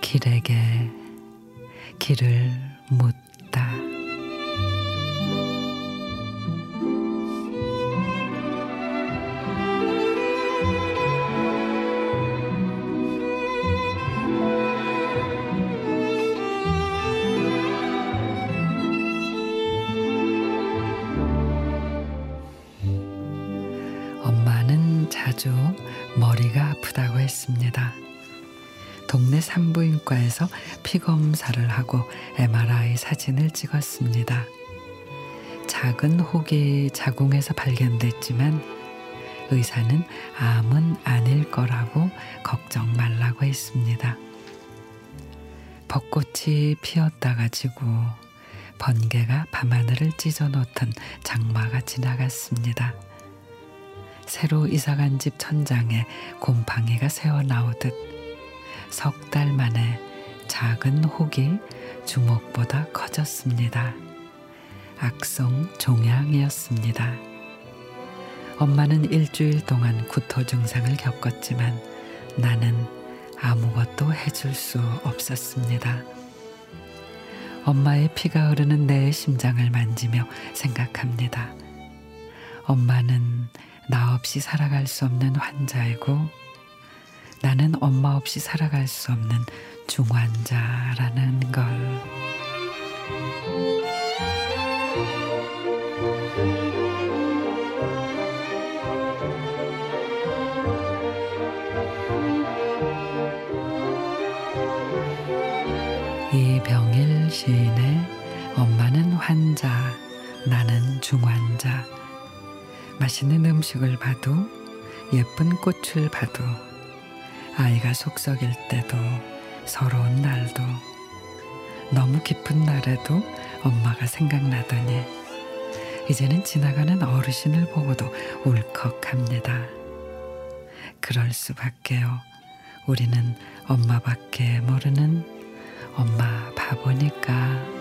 길에게 길을 묻다. 자주 머리가 아프다고 했습니다. 동네 산부인과에서 피검사를 하고 MRI 사진을 찍었습니다. 작은 혹이 자궁에서 발견됐지만 의사는 암은 아닐 거라고 걱정 말라고 했습니다. 벚꽃이 피었다가 지고 번개가 밤하늘을 찢어 놓던 장마가 지나갔습니다. 새로 이사간 집 천장에 곰팡이가 새어 나오듯 석 달 만에 작은 혹이 주먹보다 커졌습니다. 악성 종양이었습니다. 엄마는 일주일 동안 구토 증상을 겪었지만 나는 아무것도 해줄 수 없었습니다. 엄마의 피가 흐르는 내 심장을 만지며 생각합니다. 엄마는 나 없이 살아갈 수 없는 환자이고 나는 엄마 없이 살아갈 수 없는 중환자라는 걸. 이병일 시인의 엄마는 환자, 나는 중환자. 맛있는 음식을 봐도 예쁜 꽃을 봐도 아이가 속썩일 때도 서러운 날도 너무 기쁜 날에도 엄마가 생각나더니 이제는 지나가는 어르신을 보고도 울컥합니다. 그럴 수밖에요. 우리는 엄마밖에 모르는 엄마 바보니까.